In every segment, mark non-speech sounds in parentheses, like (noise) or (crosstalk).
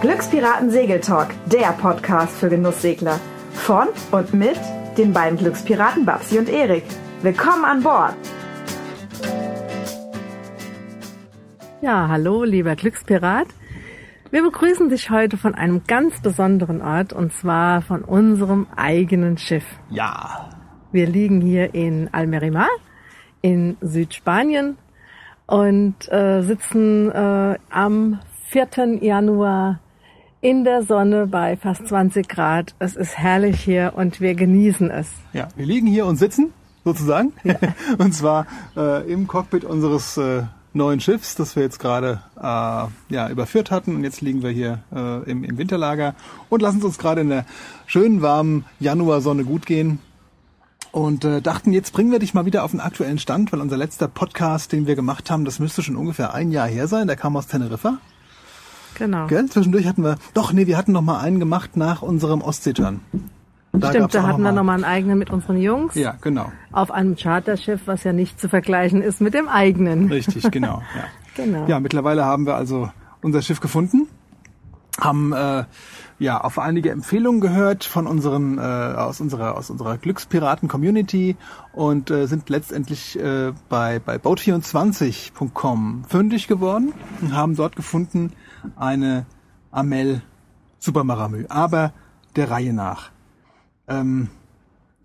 Glückspiraten Segeltalk, der Podcast für Genusssegler. Von und mit den beiden Glückspiraten Babsi und Erik. Willkommen an Bord! Ja, hallo, lieber Glückspirat. Wir begrüßen dich heute von einem ganz besonderen Ort und zwar von unserem eigenen Schiff. Ja. Wir liegen hier in Almerimar in Südspanien und äh, sitzen äh, am 4. Januar in der Sonne bei fast 20 Grad. Es ist herrlich hier und wir genießen es. Ja, wir liegen hier und sitzen sozusagen. Ja. (laughs) und zwar äh, im Cockpit unseres äh, neuen Schiffs, das wir jetzt gerade äh, ja, überführt hatten. Und jetzt liegen wir hier äh, im, im Winterlager und lassen es uns gerade in der schönen, warmen Januarsonne gut gehen. Und äh, dachten, jetzt bringen wir dich mal wieder auf den aktuellen Stand, weil unser letzter Podcast, den wir gemacht haben, das müsste schon ungefähr ein Jahr her sein. Der kam aus Teneriffa. Genau. Gell? Zwischendurch hatten wir, doch, nee, wir hatten noch mal einen gemacht nach unserem Ostseeturn. Da Stimmt, da hatten wir nochmal einen eigenen mit unseren Jungs. Ja, genau. Auf einem Charterschiff, was ja nicht zu vergleichen ist mit dem eigenen. Richtig, genau. Ja. (laughs) genau. Ja, mittlerweile haben wir also unser Schiff gefunden, haben äh, ja auf einige Empfehlungen gehört von unseren äh, aus unserer aus unserer Glückspiraten Community und äh, sind letztendlich äh, bei bei boat24.com fündig geworden und haben dort gefunden eine Amel Supermaramü, aber der Reihe nach. Ähm,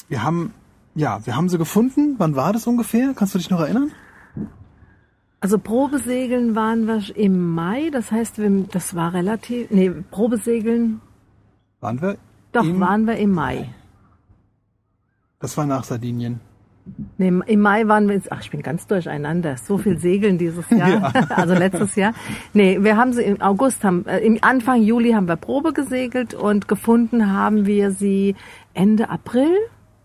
wir haben, ja, wir haben sie gefunden. Wann war das ungefähr? Kannst du dich noch erinnern? Also Probesegeln waren wir im Mai, das heißt, das war relativ, nee, Probesegeln. Waren wir? Doch, waren wir im Mai. Das war nach Sardinien. Nee, Im Mai waren wir, ach, ich bin ganz durcheinander. So viel Segeln dieses Jahr, (laughs) ja. (laughs) also letztes Jahr. Nee, wir haben sie im August, haben, äh, im Anfang Juli haben wir Probe gesegelt und gefunden haben wir sie Ende April.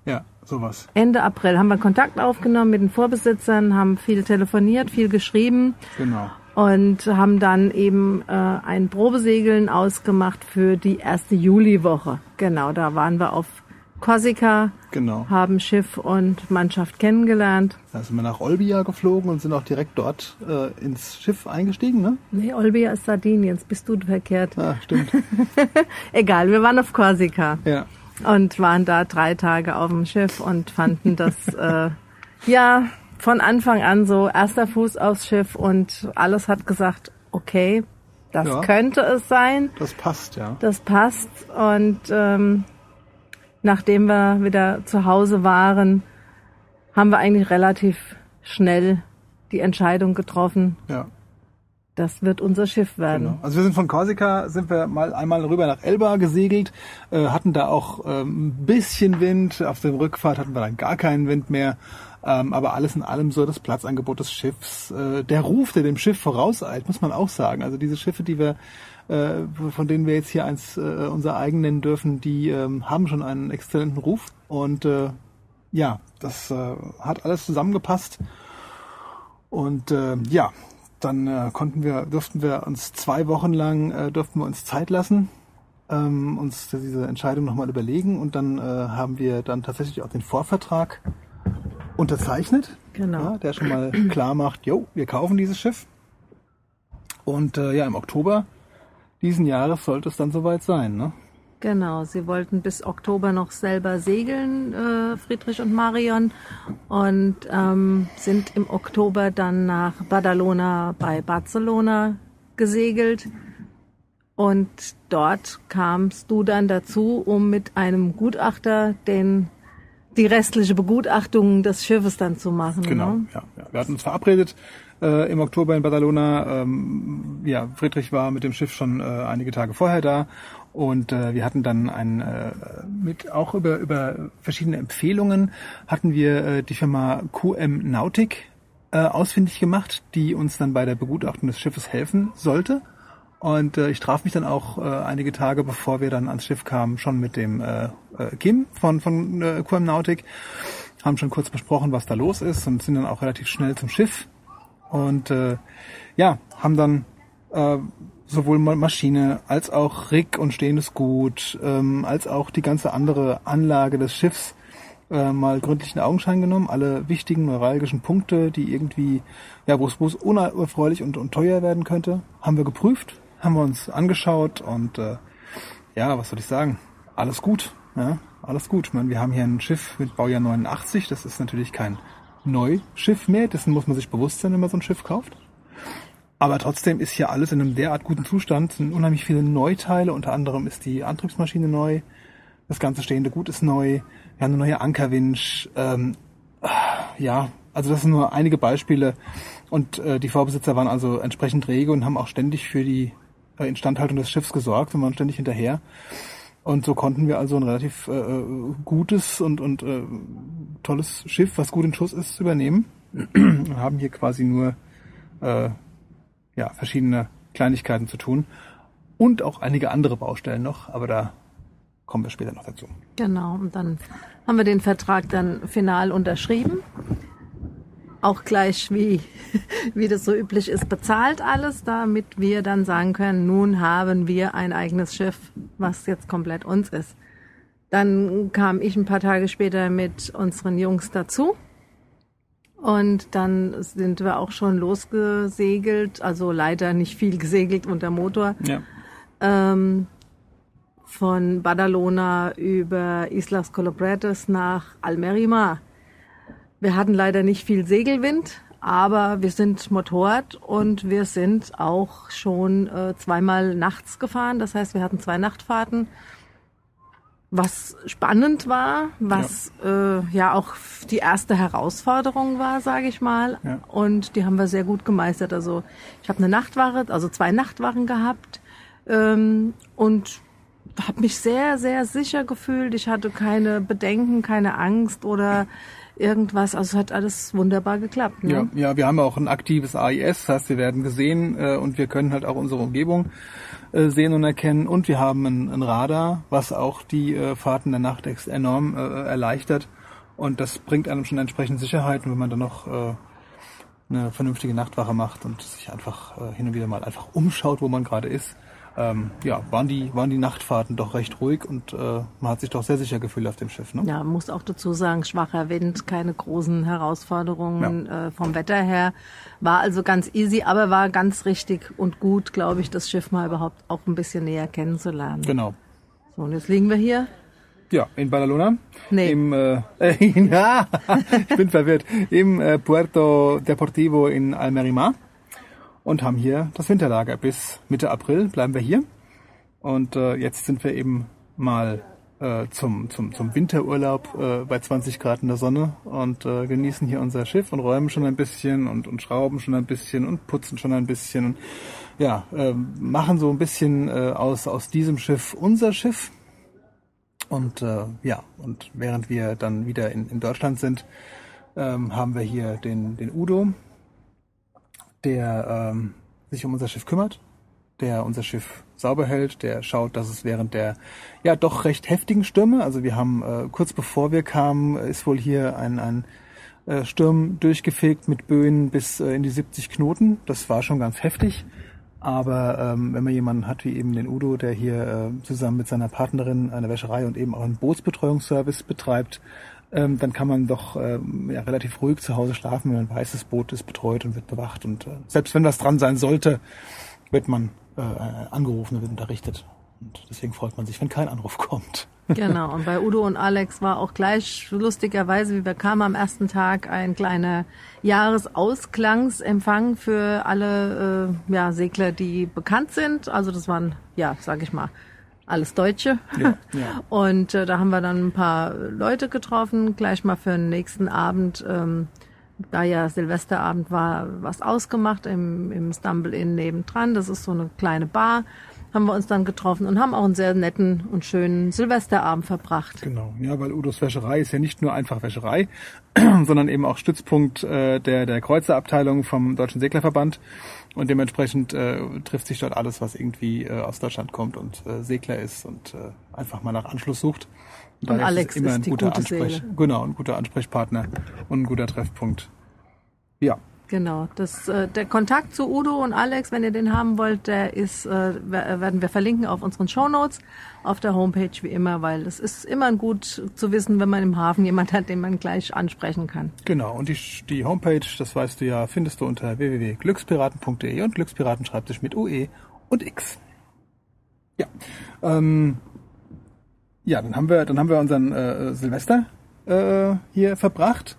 Ja, sowas. Ende April haben wir Kontakt aufgenommen mit den Vorbesitzern, haben viel telefoniert, viel geschrieben. Genau. Und haben dann eben äh, ein Probesegeln ausgemacht für die erste Juliwoche. Genau, da waren wir auf Korsika, genau. haben Schiff und Mannschaft kennengelernt. Da sind wir nach Olbia geflogen und sind auch direkt dort äh, ins Schiff eingestiegen, ne? Nee, Olbia ist Sardinien, jetzt bist du verkehrt. Ah, stimmt. (laughs) Egal, wir waren auf Korsika. Ja. Und waren da drei Tage auf dem Schiff und fanden das, (laughs) äh, ja, von Anfang an so erster Fuß aufs Schiff und alles hat gesagt, okay, das ja, könnte es sein. Das passt, ja. Das passt und ähm, nachdem wir wieder zu Hause waren, haben wir eigentlich relativ schnell die Entscheidung getroffen. Ja. Das wird unser Schiff werden. Genau. Also wir sind von Korsika, sind wir mal einmal rüber nach Elba gesegelt, äh, hatten da auch ähm, ein bisschen Wind. Auf der Rückfahrt hatten wir dann gar keinen Wind mehr. Ähm, aber alles in allem so das Platzangebot des Schiffs, äh, der Ruf, der dem Schiff vorauseilt, muss man auch sagen. Also diese Schiffe, die wir äh, von denen wir jetzt hier eins äh, unser eigen nennen dürfen, die ähm, haben schon einen exzellenten Ruf. Und äh, ja, das äh, hat alles zusammengepasst. Und äh, ja, dann äh, konnten wir, durften wir uns zwei Wochen lang äh, durften wir uns Zeit lassen, ähm, uns diese Entscheidung nochmal überlegen und dann äh, haben wir dann tatsächlich auch den Vorvertrag unterzeichnet, genau. ja, der schon mal klar macht, jo, wir kaufen dieses Schiff. Und äh, ja, im Oktober diesen Jahres sollte es dann soweit sein, ne? Genau, sie wollten bis Oktober noch selber segeln, äh, Friedrich und Marion, und ähm, sind im Oktober dann nach Badalona bei Barcelona gesegelt. Und dort kamst du dann dazu, um mit einem Gutachter den die restliche Begutachtung des Schiffes dann zu machen. Genau, ne? ja, ja. Wir hatten uns verabredet äh, im Oktober in Badalona. Ähm, ja, Friedrich war mit dem Schiff schon äh, einige Tage vorher da und äh, wir hatten dann ein äh, mit auch über über verschiedene Empfehlungen hatten wir äh, die Firma QM Nautic äh, ausfindig gemacht, die uns dann bei der Begutachtung des Schiffes helfen sollte. Und äh, ich traf mich dann auch äh, einige Tage, bevor wir dann ans Schiff kamen, schon mit dem äh, äh, Kim von, von äh, QM Nautic, haben schon kurz besprochen, was da los ist und sind dann auch relativ schnell zum Schiff und äh, ja, haben dann äh, sowohl Maschine als auch Rig und stehendes Gut, ähm, als auch die ganze andere Anlage des Schiffs äh, mal gründlichen Augenschein genommen, alle wichtigen neuralgischen Punkte, die irgendwie, ja, wo es unerfreulich und, und teuer werden könnte, haben wir geprüft, haben wir uns angeschaut und äh, ja, was soll ich sagen? Alles gut, ja, alles gut. Ich meine, wir haben hier ein Schiff mit Baujahr 89, das ist natürlich kein Neuschiff mehr, dessen muss man sich bewusst sein, wenn man so ein Schiff kauft. Aber trotzdem ist hier alles in einem derart guten Zustand. Es sind unheimlich viele Neuteile. Unter anderem ist die Antriebsmaschine neu. Das ganze stehende Gut ist neu. Wir haben eine neue Ankerwinch. Ähm, ja, also das sind nur einige Beispiele. Und äh, die Vorbesitzer waren also entsprechend rege und haben auch ständig für die äh, Instandhaltung des Schiffs gesorgt und waren ständig hinterher. Und so konnten wir also ein relativ äh, äh gutes und, und äh, tolles Schiff, was gut in Schuss ist, übernehmen. (clears throat) haben hier quasi nur äh, ja, verschiedene Kleinigkeiten zu tun und auch einige andere Baustellen noch, aber da kommen wir später noch dazu. Genau, und dann haben wir den Vertrag dann final unterschrieben. Auch gleich wie, (laughs) wie das so üblich ist, bezahlt alles, damit wir dann sagen können, nun haben wir ein eigenes Schiff, was jetzt komplett uns ist. Dann kam ich ein paar Tage später mit unseren Jungs dazu und dann sind wir auch schon losgesegelt, also leider nicht viel gesegelt unter Motor. Ja. Ähm, von Badalona über Islas Colobretes nach Almerima. Wir hatten leider nicht viel Segelwind, aber wir sind Motorrad und wir sind auch schon äh, zweimal nachts gefahren. Das heißt, wir hatten zwei Nachtfahrten was spannend war, was ja, äh, ja auch die erste Herausforderung war, sage ich mal. Ja. Und die haben wir sehr gut gemeistert. Also ich habe eine Nachtwache, also zwei Nachtwachen gehabt ähm, und habe mich sehr, sehr sicher gefühlt. Ich hatte keine Bedenken, keine Angst oder irgendwas. Also hat alles wunderbar geklappt. Ne? Ja, ja, wir haben auch ein aktives AIS, das heißt, wir werden gesehen äh, und wir können halt auch unsere Umgebung äh, sehen und erkennen. Und wir haben ein, ein Radar, was auch die äh, Fahrten der Nacht enorm äh, erleichtert. Und das bringt einem schon entsprechend Sicherheit. Wenn man dann noch äh, eine vernünftige Nachtwache macht und sich einfach äh, hin und wieder mal einfach umschaut, wo man gerade ist, ähm, ja, waren die, waren die Nachtfahrten doch recht ruhig und äh, man hat sich doch sehr sicher gefühlt auf dem Schiff. Ne? Ja, muss auch dazu sagen, schwacher Wind, keine großen Herausforderungen ja. äh, vom Wetter her. War also ganz easy, aber war ganz richtig und gut, glaube ich, das Schiff mal überhaupt auch ein bisschen näher kennenzulernen. Genau. So, und jetzt liegen wir hier ja, in Badalona. Nee. Im, äh, (laughs) ja, (laughs) ich bin verwirrt. Im äh, Puerto Deportivo in Almerima und haben hier das Winterlager. Bis Mitte April bleiben wir hier. Und äh, jetzt sind wir eben mal äh, zum, zum, zum Winterurlaub äh, bei 20 Grad in der Sonne und äh, genießen hier unser Schiff und räumen schon ein bisschen und, und schrauben schon ein bisschen und putzen schon ein bisschen. Und, ja, äh, machen so ein bisschen äh, aus, aus diesem Schiff unser Schiff. Und äh, ja, und während wir dann wieder in, in Deutschland sind, ähm, haben wir hier den, den Udo, der ähm, sich um unser Schiff kümmert, der unser Schiff sauber hält, der schaut, dass es während der ja doch recht heftigen Stürme, also wir haben äh, kurz bevor wir kamen, ist wohl hier ein, ein äh, Sturm durchgefegt mit Böen bis äh, in die 70 Knoten. Das war schon ganz heftig. Aber ähm, wenn man jemanden hat wie eben den Udo, der hier äh, zusammen mit seiner Partnerin eine Wäscherei und eben auch einen Bootsbetreuungsservice betreibt, ähm, dann kann man doch ähm, ja, relativ ruhig zu Hause schlafen, wenn man weiß, das Boot ist betreut und wird bewacht. Und äh, selbst wenn was dran sein sollte, wird man äh, angerufen und wird unterrichtet. Und deswegen freut man sich, wenn kein Anruf (laughs) kommt. Genau, und bei Udo und Alex war auch gleich lustigerweise, wie wir kamen am ersten Tag, ein kleiner Jahresausklangsempfang für alle äh, ja, Segler, die bekannt sind. Also das waren, ja, sag ich mal, alles Deutsche. Ja, ja. (laughs) Und äh, da haben wir dann ein paar Leute getroffen, gleich mal für den nächsten Abend. Ähm, da ja Silvesterabend war, was ausgemacht im, im Stumble Inn nebendran. Das ist so eine kleine Bar. Haben wir uns dann getroffen und haben auch einen sehr netten und schönen Silvesterabend verbracht. Genau, ja, weil Udos Wäscherei ist ja nicht nur einfach Wäscherei, (clears throat) sondern eben auch Stützpunkt äh, der, der Kreuzerabteilung vom Deutschen Seglerverband. Und dementsprechend äh, trifft sich dort alles, was irgendwie äh, aus Deutschland kommt und äh, Segler ist und äh, einfach mal nach Anschluss sucht. Und, und Alex ist, immer ist ein guter Ansprech Seele. Genau, ein guter Ansprechpartner und ein guter Treffpunkt. Ja, Genau, das, äh, der Kontakt zu Udo und Alex, wenn ihr den haben wollt, der ist, äh, wer- werden wir verlinken auf unseren Shownotes, auf der Homepage wie immer, weil es ist immer gut zu wissen, wenn man im Hafen jemand hat, den man gleich ansprechen kann. Genau, und die, die Homepage, das weißt du ja, findest du unter www.glückspiraten.de und Glückspiraten schreibt sich mit UE und X. Ja, ähm, ja, dann haben wir, dann haben wir unseren äh, Silvester äh, hier verbracht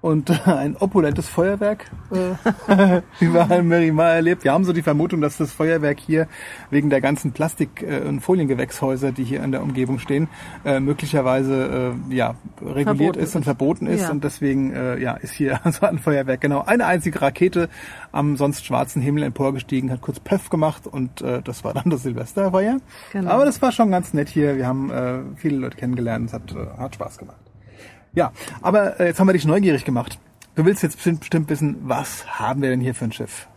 und äh, ein opulentes Feuerwerk äh, überall in Merimar erlebt. Wir haben so die Vermutung, dass das Feuerwerk hier wegen der ganzen Plastik- äh, und Foliengewächshäuser, die hier in der Umgebung stehen, äh, möglicherweise äh, ja reguliert Verboten ist und verboten ist Ja. und deswegen äh, ja ist hier (laughs) so ein Feuerwerk genau eine einzige Rakete am sonst schwarzen Himmel emporgestiegen, hat kurz Pöff gemacht und äh, das war dann das Silvesterfeuer. Genau. Aber das war schon ganz nett hier. Wir haben äh, viele Leute kennengelernt. Es hat, äh, hat Spaß gemacht. Ja, aber äh, jetzt haben wir dich neugierig gemacht. Du willst jetzt bestimmt, wissen, was haben wir denn hier für ein Schiff?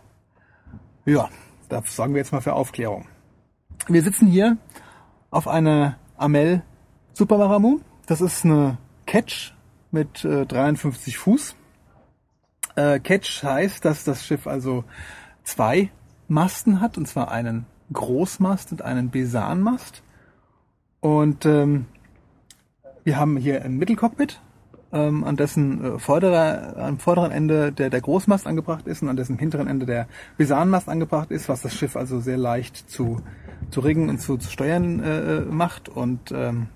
Ja, da sorgen wir jetzt mal für Aufklärung. Wir sitzen hier auf einer Amel Super Maramu. Das ist eine Catch mit äh, 53 Fuß. Äh, Catch heißt, dass das Schiff also zwei Masten hat, und zwar einen Großmast und einen Besanmast. Und ähm, wir haben hier ein Mittelcockpit, ähm, an dessen äh, vorderer, am vorderen Ende der, der Großmast angebracht ist und an dessen hinteren Ende der Besanmast angebracht ist, was das Schiff also sehr leicht zu, zu riggen und zu, zu steuern äh, macht. Und ähm,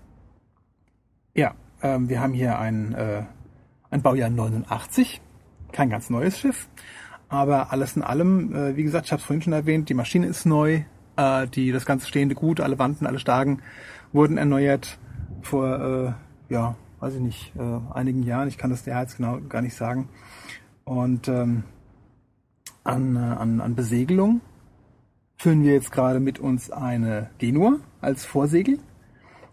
ja, ähm, wir haben hier ein, äh, ein Baujahr 89, kein ganz neues Schiff, aber alles in allem, äh, wie gesagt, ich habe es vorhin schon erwähnt, die Maschine ist neu, äh, die das ganze stehende Gut, alle Wanden, alle Stagen wurden erneuert vor, äh, ja, weiß ich nicht, äh, einigen Jahren. Ich kann das Jahr jetzt genau gar nicht sagen. Und ähm, an, äh, an, an Besegelung führen wir jetzt gerade mit uns eine Genua als Vorsegel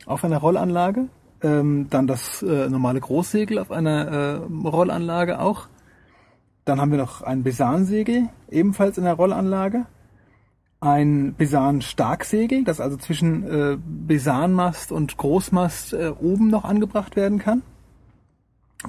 auf einer Rollanlage. Ähm, dann das äh, normale Großsegel auf einer äh, Rollanlage auch. Dann haben wir noch ein Besansegel, ebenfalls in der Rollanlage. Ein Besan-Starksegel, das also zwischen äh, Besanmast und Großmast äh, oben noch angebracht werden kann.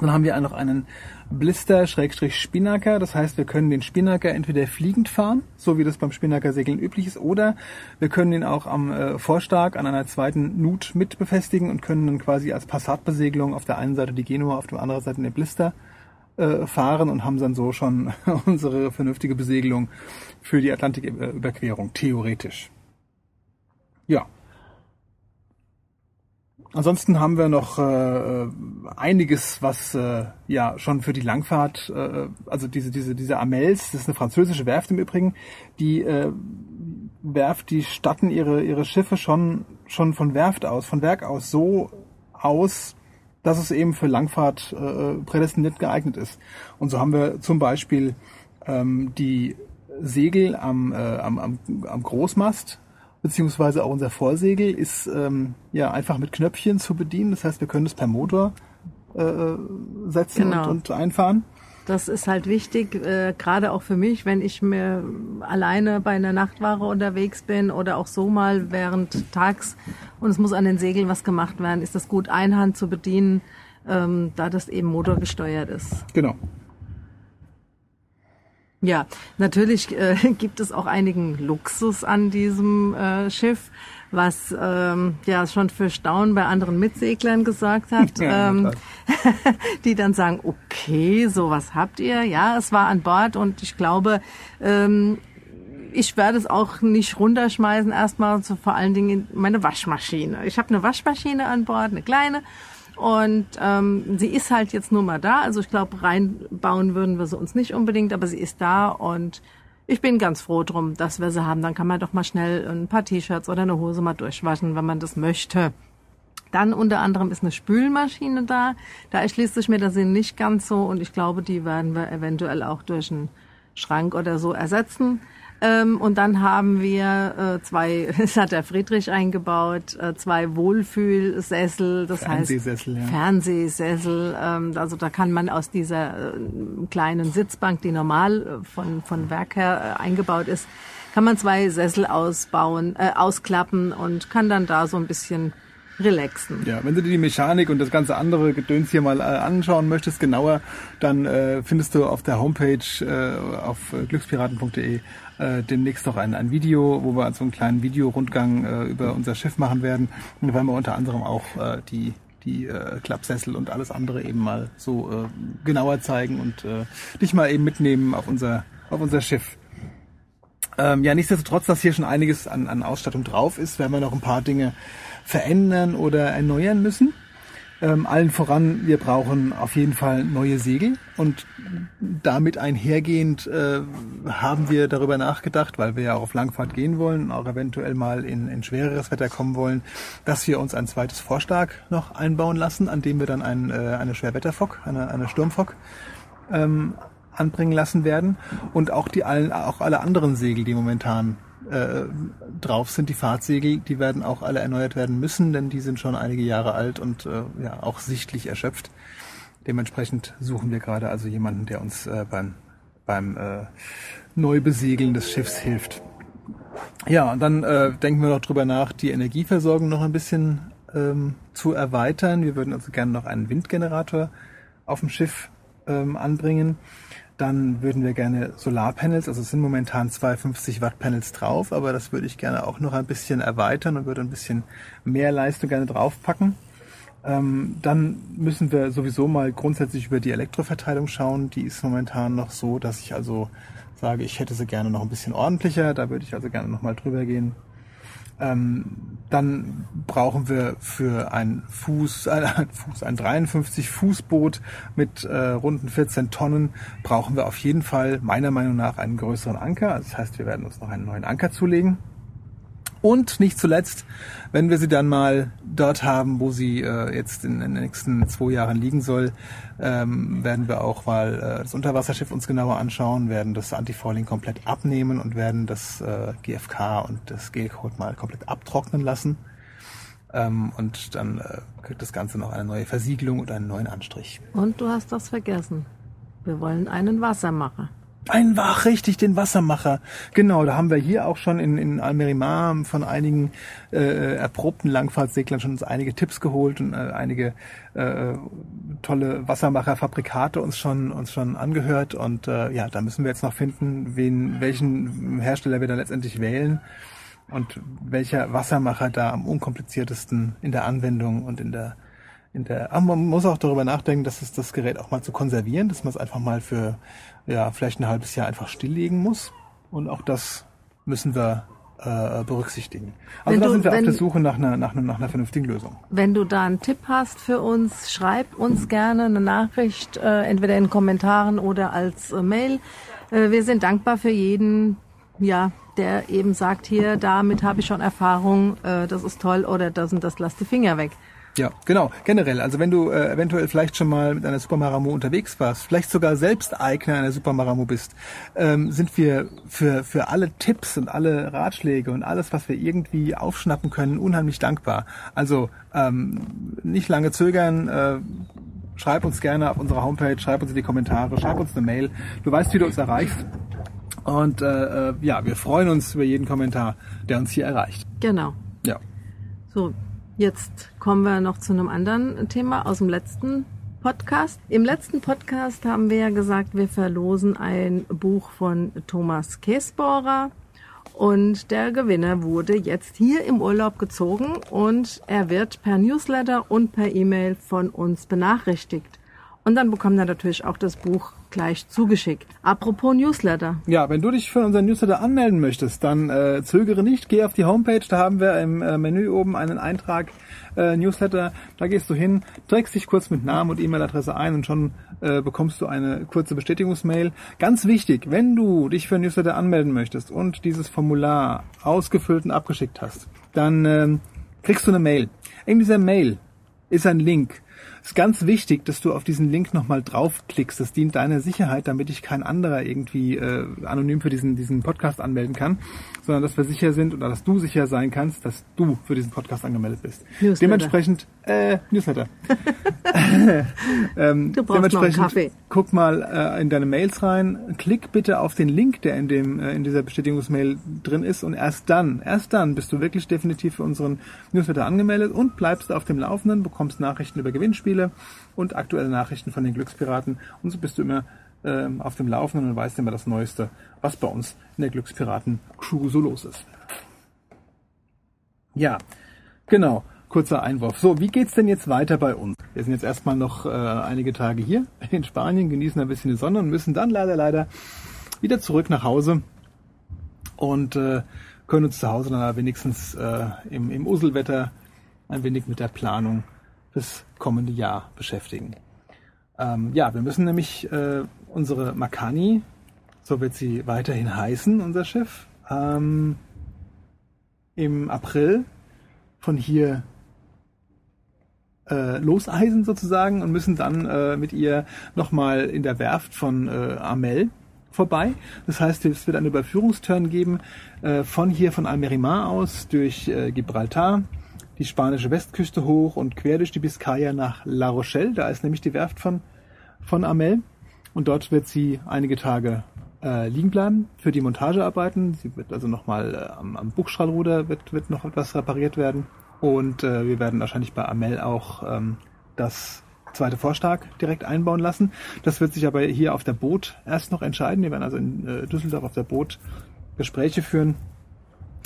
Dann haben wir noch einen Blister-Spinnaker. Das heißt, wir können den Spinnaker entweder fliegend fahren, so wie das beim Spinnakersegeln üblich ist, oder wir können ihn auch am äh, Vorstark an einer zweiten Nut mit befestigen und können dann quasi als Passatbesegelung auf der einen Seite die Genua, auf der anderen Seite den Blister äh, fahren und haben dann so schon (laughs) unsere vernünftige Besegelung für die Atlantiküberquerung, theoretisch. Ja. Ansonsten haben wir noch äh, einiges, was äh, ja schon für die Langfahrt, äh, also diese diese diese Amels, das ist eine französische Werft im Übrigen, die äh, Werft, die statten ihre ihre Schiffe schon schon von Werft aus, von Werk aus so aus, dass es eben für Langfahrt äh, prädestiniert geeignet ist. Und so haben wir zum Beispiel ähm, die Segel am, äh, am, am, am Großmast, beziehungsweise auch unser Vorsegel ist ähm, ja einfach mit Knöpfchen zu bedienen. Das heißt, wir können es per Motor äh, setzen Genau. und, und einfahren. Das ist halt wichtig, äh, gerade auch für mich, wenn ich mir alleine bei einer Nachtware unterwegs bin oder auch so mal während tags und es muss an den Segeln was gemacht werden, ist das gut, Einhand zu bedienen, ähm, da das eben motorgesteuert ist. Genau. Ja, natürlich äh, (laughs) gibt es auch einigen Luxus an diesem äh, Schiff, was ähm, ja schon für Staunen bei anderen Mitseglern gesorgt hat, (laughs) Ja, ähm, (laughs) die dann sagen, okay, sowas habt ihr. Ja, es war an Bord und ich glaube, ähm, ich werde es auch nicht runterschmeißen, erstmal so vor allen Dingen meine Waschmaschine. Ich habe eine Waschmaschine an Bord, eine kleine. Und ähm, sie ist halt jetzt nur mal da. Also ich glaube, reinbauen würden wir sie uns nicht unbedingt, aber sie ist da und ich bin ganz froh drum, dass wir sie haben. Dann kann man doch mal schnell ein paar T-Shirts oder eine Hose mal durchwaschen, wenn man das möchte. Dann unter anderem ist eine Spülmaschine da. Da erschließt sich mir der Sinn nicht ganz so und ich glaube, die werden wir eventuell auch durch einen Schrank oder so ersetzen. Ähm, und dann haben wir äh, zwei, (laughs) das hat der Friedrich eingebaut, äh, zwei Wohlfühlsessel, das Fernsehsessel, heißt ja. Fernsehsessel. Ähm, also da kann man aus dieser äh, kleinen Sitzbank, die normal äh, von, von Werk her äh, eingebaut ist, kann man zwei Sessel ausbauen, äh, ausklappen und kann dann da so ein bisschen relaxen. Ja, wenn du dir die Mechanik und das ganze andere Gedöns hier mal äh, anschauen möchtest, genauer, dann äh, findest du auf der Homepage äh, auf glückspiraten.de äh, demnächst noch ein, ein Video, wo wir so einen kleinen Videorundgang äh, über unser Schiff machen werden. Und da werden wir unter anderem auch äh, die die äh, Klappsessel und alles andere eben mal so äh, genauer zeigen und äh, dich mal eben mitnehmen auf unser auf unser Schiff. Ähm, ja, nichtsdestotrotz, dass hier schon einiges an, an Ausstattung drauf ist, werden wir noch ein paar Dinge verändern oder erneuern müssen. Ähm, allen voran, wir brauchen auf jeden Fall neue Segel. Und damit einhergehend äh, haben wir darüber nachgedacht, weil wir ja auch auf Langfahrt gehen wollen auch eventuell mal in, in schwereres Wetter kommen wollen, dass wir uns ein zweites Vorstark noch einbauen lassen, an dem wir dann ein, äh, eine Schwerwetterfock, eine, eine Sturmfock ähm, anbringen lassen werden. Und auch die allen, auch alle anderen Segel, die momentan äh, drauf sind, die Fahrtsegel, die werden auch alle erneuert werden müssen, denn die sind schon einige Jahre alt und äh, ja auch sichtlich erschöpft. Dementsprechend suchen wir gerade also jemanden, der uns äh, beim beim äh, Neubesegeln des Schiffs hilft. Ja, und dann äh, denken wir noch drüber nach, die Energieversorgung noch ein bisschen ähm, zu erweitern. Wir würden also gerne noch einen Windgenerator auf dem Schiff ähm, anbringen. Dann würden wir gerne Solarpanels, also es sind momentan 250 Watt Panels drauf, aber das würde ich gerne auch noch ein bisschen erweitern und würde ein bisschen mehr Leistung gerne draufpacken. Ähm, dann müssen wir sowieso mal grundsätzlich über die Elektroverteilung schauen. Die ist momentan noch so, dass ich also sage, ich hätte sie gerne noch ein bisschen ordentlicher. Da würde ich also gerne nochmal drüber gehen. Ähm, dann brauchen wir für ein Fuß, äh, ein Fuß, ein 53 Fußboot mit äh, runden 14 Tonnen brauchen wir auf jeden Fall meiner Meinung nach einen größeren Anker. Das heißt, wir werden uns noch einen neuen Anker zulegen. Und nicht zuletzt, wenn wir sie dann mal dort haben, wo sie äh, jetzt in den nächsten zwei Jahren liegen soll, ähm, werden wir auch mal äh, das Unterwasserschiff uns genauer anschauen, werden das Antifouling komplett abnehmen und werden das äh, GFK und das Gelcode mal komplett abtrocknen lassen. Ähm, und dann äh, kriegt das Ganze noch eine neue Versiegelung und einen neuen Anstrich. Und du hast das vergessen. Wir wollen einen Wassermacher. Ein Wach, richtig, den Wassermacher. Genau, da haben wir hier auch schon in, in Almerimar von einigen äh, erprobten Langfahrtseglern schon uns einige Tipps geholt und äh, einige äh, tolle Wassermacherfabrikate uns schon uns schon angehört. Und äh, ja, da müssen wir jetzt noch finden, wen, welchen Hersteller wir da letztendlich wählen und welcher Wassermacher da am unkompliziertesten in der Anwendung und in der in der, aber man muss auch darüber nachdenken, dass es das Gerät auch mal zu konservieren, dass man es einfach mal für ja, vielleicht ein halbes Jahr einfach stilllegen muss. Und auch das müssen wir äh, berücksichtigen. Also Wenn da du- sind wir auf wenn- der Suche nach einer, nach, einer, nach einer vernünftigen Lösung. Wenn du da einen Tipp hast für uns, schreib uns gerne eine Nachricht, äh, entweder in Kommentaren oder als äh, Mail. Äh, wir sind dankbar für jeden, ja, der eben sagt, hier, damit habe ich schon Erfahrung, äh, das ist toll oder das und das, lass die Finger weg. Ja, genau. Generell, also wenn du äh, eventuell vielleicht schon mal mit einer Super Maramo unterwegs warst, vielleicht sogar selbst Eigner einer Super Maramo bist, ähm, sind wir für, für alle Tipps und alle Ratschläge und alles, was wir irgendwie aufschnappen können, unheimlich dankbar. Also ähm, nicht lange zögern, äh, schreib uns gerne auf unserer Homepage, schreib uns in die Kommentare, schreib uns eine Mail. Du weißt, wie du uns erreichst. Und äh, äh, ja, wir freuen uns über jeden Kommentar, der uns hier erreicht. Genau. Ja. So, jetzt kommen wir noch zu einem anderen Thema aus dem letzten Podcast. Im letzten Podcast haben wir ja gesagt, wir verlosen ein Buch von Thomas Käsbohrer. Und der Gewinner wurde jetzt hier im Urlaub gezogen und er wird per Newsletter und per E-Mail von uns benachrichtigt. Und dann bekommt er natürlich auch das Buch gleich zugeschickt. Apropos Newsletter. Ja, wenn du dich für unseren Newsletter anmelden möchtest, dann äh, zögere nicht, geh auf die Homepage, da haben wir im äh, Menü oben einen Eintrag äh, Newsletter, da gehst du hin, trägst dich kurz mit Namen und E-Mail-Adresse ein und schon äh, bekommst du eine kurze Bestätigungsmail. Ganz wichtig, wenn du dich für Newsletter anmelden möchtest und dieses Formular ausgefüllt und abgeschickt hast, dann ähm, kriegst du eine Mail. In dieser Mail ist ein Link ist ganz wichtig, dass du auf diesen Link nochmal draufklickst. Das dient deiner Sicherheit, damit ich kein anderer irgendwie äh, anonym für diesen, diesen Podcast anmelden kann, sondern dass wir sicher sind oder dass du sicher sein kannst, dass du für diesen Podcast angemeldet bist. Newsletter. Dementsprechend, äh, Newsletter. (laughs) ähm, Du brauchst noch einen dementsprechend Kaffee. guck mal äh, in deine Mails rein, klick bitte auf den Link, der in dem äh, in dieser Bestätigungsmail drin ist und erst dann, erst dann bist du wirklich definitiv für unseren Newsletter angemeldet und bleibst auf dem Laufenden, bekommst Nachrichten über Gewinnspiele und aktuelle Nachrichten von den Glückspiraten und so bist du immer ähm, auf dem Laufenden und weißt immer das Neueste, was bei uns in der Glückspiraten Crew so los ist. Ja, genau. Kurzer Einwurf. So, wie geht's denn jetzt weiter bei uns? Wir sind jetzt erstmal noch äh, einige Tage hier in Spanien, genießen ein bisschen die Sonne und müssen dann leider, leider wieder zurück nach Hause und äh, können uns zu Hause dann wenigstens äh, im, im Uselwetter ein wenig mit der Planung fürs kommende Jahr beschäftigen. Ähm, ja, wir müssen nämlich äh, unsere Makani, so wird sie weiterhin heißen, unser Schiff, ähm, im April von hier äh, loseisen sozusagen und müssen dann äh, mit ihr nochmal in der Werft von äh, Amel vorbei. Das heißt, es wird einen Überführungsturn geben äh, von hier von Almerimar aus durch äh, Gibraltar, die spanische Westküste hoch und quer durch die Biskaya nach La Rochelle. Da ist nämlich die Werft von, von Amel. Und dort wird sie einige Tage äh, liegen bleiben für die Montagearbeiten. Sie wird also nochmal äh, am, am Bugstrahlruder wird, wird noch etwas repariert werden. Und äh, wir werden wahrscheinlich bei Amel auch ähm, das zweite Vorstark direkt einbauen lassen. Das wird sich aber hier auf der Boot erst noch entscheiden. Wir werden also in äh, Düsseldorf auf der Boot Gespräche führen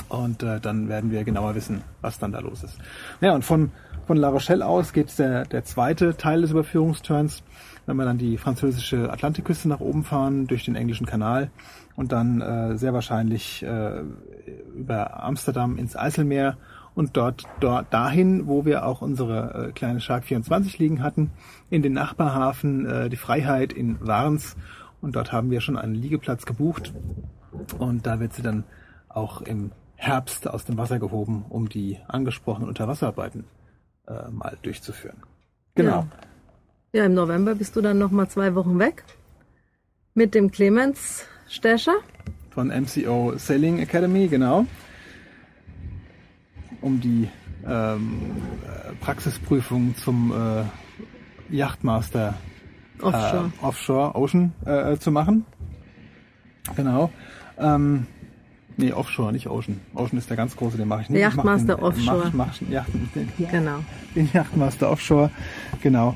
und äh, dann werden wir genauer wissen, was dann da los ist. Ja, und von, von La Rochelle aus geht der, der zweite Teil des Überführungsturns, wenn wir dann die französische Atlantikküste nach oben fahren, durch den englischen Kanal und dann äh, sehr wahrscheinlich äh, über Amsterdam ins Eiselmeer und dort, dort dahin, wo wir auch unsere äh, kleine Shark 24 liegen hatten, in den Nachbarhafen äh, die Freiheit in Warns und dort haben wir schon einen Liegeplatz gebucht und da wird sie dann auch im Herbst aus dem Wasser gehoben, um die angesprochenen Unterwasserarbeiten äh, mal durchzuführen. Genau. Ja, im November bist du dann noch mal zwei Wochen weg mit dem Clemens Stecher. Von MCO Sailing Academy, genau. Um die ähm, äh, Praxisprüfung zum äh, Yachtmaster Offshore. äh, Offshore Ocean äh, zu machen. Genau. Ähm, nee, Offshore, nicht Ocean. Ocean ist der ganz große, den mache ich nicht. Der Ich mach Yachtmaster den, Offshore. Mach, mach, den, Genau. den Yachtmaster Offshore. Genau.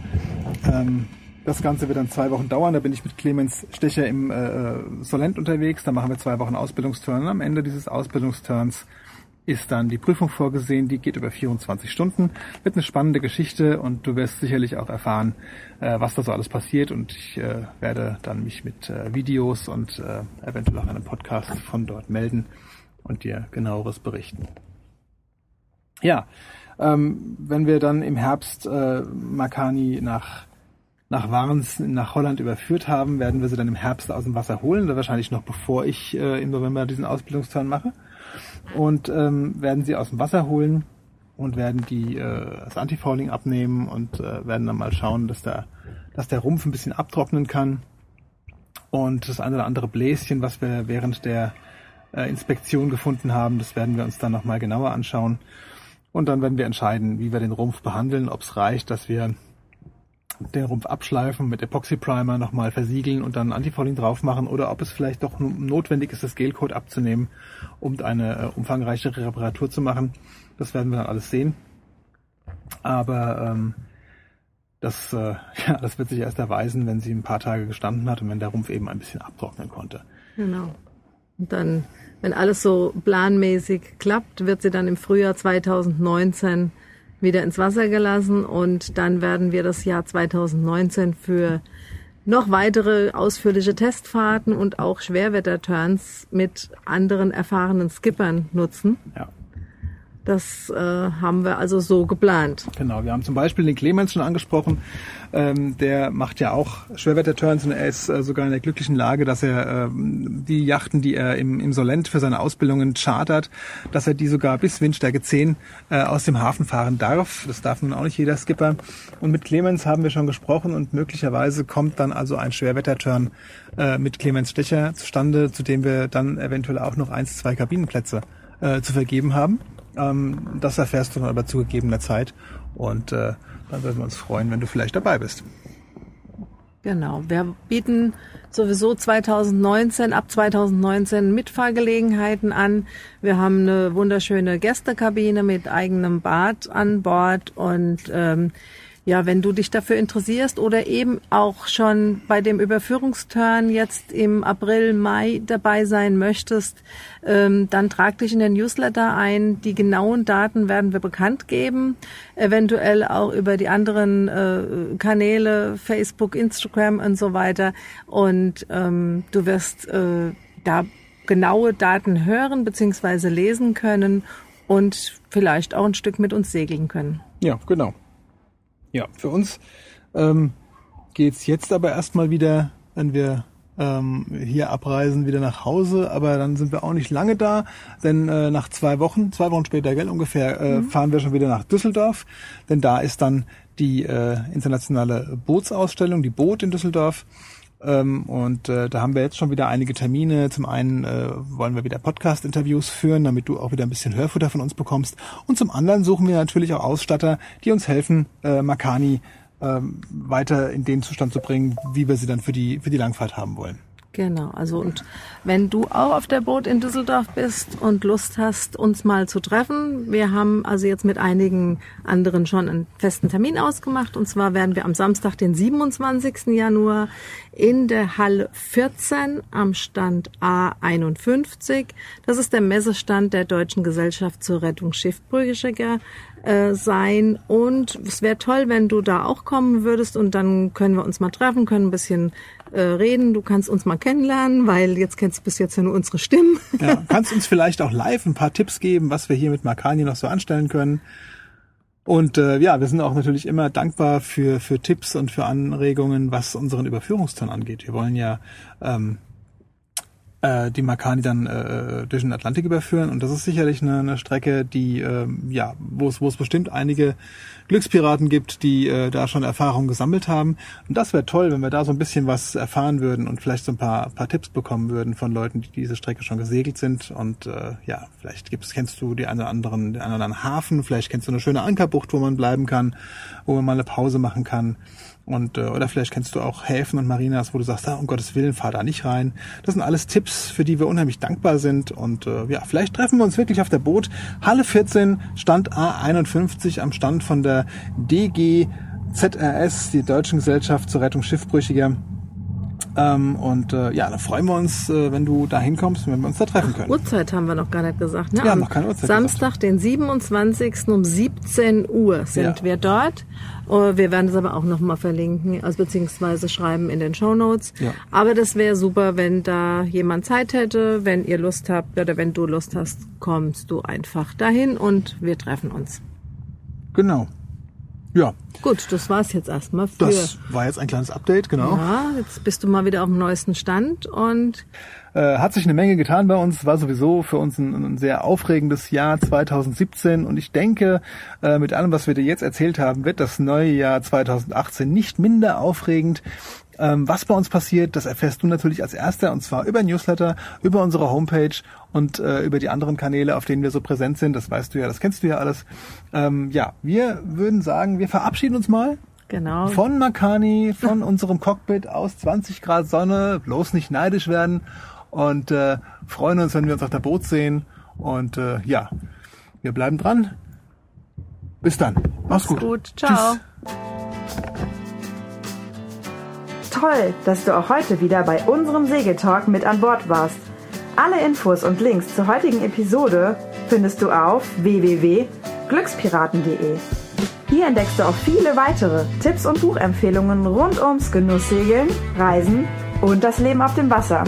Ähm, das Ganze wird dann zwei Wochen dauern. Da bin ich mit Clemens Stecher im äh, Solent unterwegs. Da machen wir zwei Wochen Ausbildungsturn. Und am Ende dieses Ausbildungsturns ist dann die Prüfung vorgesehen. Die geht über 24 Stunden. Wird eine spannende Geschichte und du wirst sicherlich auch erfahren, äh, was da so alles passiert. Und ich äh, werde dann mich mit äh, Videos und äh, eventuell auch einem Podcast von dort melden und dir genaueres berichten. Ja, ähm, wenn wir dann im Herbst äh, Makani nach nach Warns nach Holland überführt haben, werden wir sie dann im Herbst aus dem Wasser holen, wahrscheinlich noch bevor ich äh, im November diesen Ausbildungsturn mache. Und ähm, werden sie aus dem Wasser holen und werden die äh, das Antifouling abnehmen und äh, werden dann mal schauen, dass der, dass der Rumpf ein bisschen abtrocknen kann. Und das eine oder andere Bläschen, was wir während der äh, Inspektion gefunden haben, das werden wir uns dann nochmal genauer anschauen. Und dann werden wir entscheiden, wie wir den Rumpf behandeln, ob es reicht, dass wir den Rumpf abschleifen, mit Epoxy Primer nochmal versiegeln und dann Antifouling drauf machen oder ob es vielleicht doch notwendig ist, das Gelcoat abzunehmen, um eine äh, umfangreichere Reparatur zu machen. Das werden wir dann alles sehen. Aber ähm, das, äh, (laughs) ja, das wird sich erst erweisen, wenn sie ein paar Tage gestanden hat und wenn der Rumpf eben ein bisschen abtrocknen konnte. Genau. Und dann, wenn alles so planmäßig klappt, wird sie dann im Frühjahr 2019 wieder ins Wasser gelassen und dann werden wir das Jahr 2019 für noch weitere ausführliche Testfahrten und auch Schwerwetterturns mit anderen erfahrenen Skippern nutzen. Ja. Das äh, haben wir also so geplant. Genau, wir haben zum Beispiel den Clemens schon angesprochen. Ähm, der macht ja auch Schwerwetter-Turns und er ist äh, sogar in der glücklichen Lage, dass er ähm, die Yachten, die er im, im Solent für seine Ausbildungen chartert, dass er die sogar bis Windstärke 10 äh, aus dem Hafen fahren darf. Das darf nun auch nicht jeder Skipper. Und mit Clemens haben wir schon gesprochen und möglicherweise kommt dann also ein Schwerwetter-Turn äh, mit Clemens Stecher zustande, zu dem wir dann eventuell auch noch eins, zwei Kabinenplätze äh, zu vergeben haben. Ähm, das erfährst du dann aber zu gegebener Zeit und äh, dann würden wir uns freuen, wenn du vielleicht dabei bist. Genau, wir bieten sowieso 2019, ab 2019 Mitfahrgelegenheiten an. Wir haben eine wunderschöne Gästekabine mit eigenem Bad an Bord und ähm, ja, wenn du dich dafür interessierst oder eben auch schon bei dem Überführungsturn jetzt im April, Mai dabei sein möchtest, ähm, dann trag dich in den Newsletter ein. Die genauen Daten werden wir bekannt geben, eventuell auch über die anderen äh, Kanäle, Facebook, Instagram und so weiter. Und ähm, du wirst äh, da genaue Daten hören bzw. lesen können und vielleicht auch ein Stück mit uns segeln können. Ja, genau. Ja, für uns ähm, geht jetzt aber erstmal wieder, wenn wir ähm, hier abreisen, wieder nach Hause. Aber dann sind wir auch nicht lange da, denn äh, nach zwei Wochen, zwei Wochen später, gell, ungefähr, äh, mhm. fahren wir schon wieder nach Düsseldorf. Denn da ist dann die äh, internationale Bootsausstellung, die Boot in Düsseldorf. Ähm, und äh, da haben wir jetzt schon wieder einige Termine. Zum einen äh, wollen wir wieder Podcast-Interviews führen, damit du auch wieder ein bisschen Hörfutter von uns bekommst. Und zum anderen suchen wir natürlich auch Ausstatter, die uns helfen, äh, Makani äh, weiter in den Zustand zu bringen, wie wir sie dann für die, für die Langfahrt haben wollen. Genau, also und wenn du auch auf der Boot in Düsseldorf bist und Lust hast, uns mal zu treffen, wir haben also jetzt mit einigen anderen schon einen festen Termin ausgemacht und zwar werden wir am Samstag, den 27. Januar in der Halle 14 am Stand A51. Das ist der Messestand der Deutschen Gesellschaft zur Rettung Schiffbrüchiger äh, sein. Und es wäre toll, wenn du da auch kommen würdest und dann können wir uns mal treffen, können ein bisschen äh, reden. Du kannst uns mal kennenlernen, weil jetzt kennst du bis jetzt ja nur unsere Stimmen. Ja, kannst uns vielleicht auch live ein paar Tipps geben, was wir hier mit Marcani noch so anstellen können. Und äh, ja, wir sind auch natürlich immer dankbar für, für Tipps und für Anregungen, was unseren Überführungston angeht. Wir wollen ja ähm, äh, die Makani dann äh, durch den Atlantik überführen. Und das ist sicherlich eine, eine Strecke, die äh, ja, wo es wo es bestimmt einige Glückspiraten gibt, die äh, da schon Erfahrungen gesammelt haben. Und das wäre toll, wenn wir da so ein bisschen was erfahren würden und vielleicht so ein paar, paar Tipps bekommen würden von Leuten, die diese Strecke schon gesegelt sind. Und äh, ja, vielleicht gibt's, kennst du die einen oder anderen, den anderen Hafen, vielleicht kennst du eine schöne Ankerbucht, wo man bleiben kann, wo man mal eine Pause machen kann. Und äh, oder vielleicht kennst du auch Häfen und Marinas, wo du sagst, ah, um Gottes Willen, fahr da nicht rein. Das sind alles Tipps, für die wir unheimlich dankbar sind. Und äh, ja, vielleicht treffen wir uns wirklich auf der Boot. Halle 14, Stand A51 am Stand von der DGZRS, die Deutschen Gesellschaft zur Rettung Schiffbrüchiger. Ähm, und äh, ja, da freuen wir uns, äh, wenn du da hinkommst und wenn wir uns da treffen können. Uhrzeit haben wir noch gar nicht gesagt. Ne? Wir haben noch keine Uhrzeit Samstag, gesagt. den 27. um 17 Uhr sind ja. wir dort. Oh, wir werden es aber auch nochmal verlinken, also beziehungsweise schreiben in den Show Notes. Ja. Aber das wäre super, wenn da jemand Zeit hätte, wenn ihr Lust habt oder wenn du Lust hast, kommst du einfach dahin und wir treffen uns. Genau. Ja. Gut, das war's jetzt erstmal für. Das war jetzt ein kleines Update, genau. Ja, jetzt bist du mal wieder auf dem neuesten Stand und äh, hat sich eine Menge getan bei uns, war sowieso für uns ein, ein sehr aufregendes Jahr 2017 und ich denke, äh, mit allem, was wir dir jetzt erzählt haben, wird das neue Jahr 2018 nicht minder aufregend. Ähm, was bei uns passiert, das erfährst du natürlich als erster und zwar über Newsletter, über unsere Homepage und äh, über die anderen Kanäle, auf denen wir so präsent sind. Das weißt du ja, das kennst du ja alles. Ähm, ja, wir würden sagen, wir verabschieden uns mal. Genau. Von Makani, von (laughs) unserem Cockpit aus 20 Grad Sonne, bloß nicht neidisch werden und äh, freuen uns, wenn wir uns auf der Boot sehen. Und äh, ja, wir bleiben dran. Bis dann. Mach's, Mach's gut. gut. Ciao. Tschüss. Toll, dass du auch heute wieder bei unserem Segeltalk mit an Bord warst. Alle Infos und Links zur heutigen Episode findest du auf www.glückspiraten.de. Hier entdeckst du auch viele weitere Tipps und Buchempfehlungen rund ums Genusssegeln, Reisen und das Leben auf dem Wasser.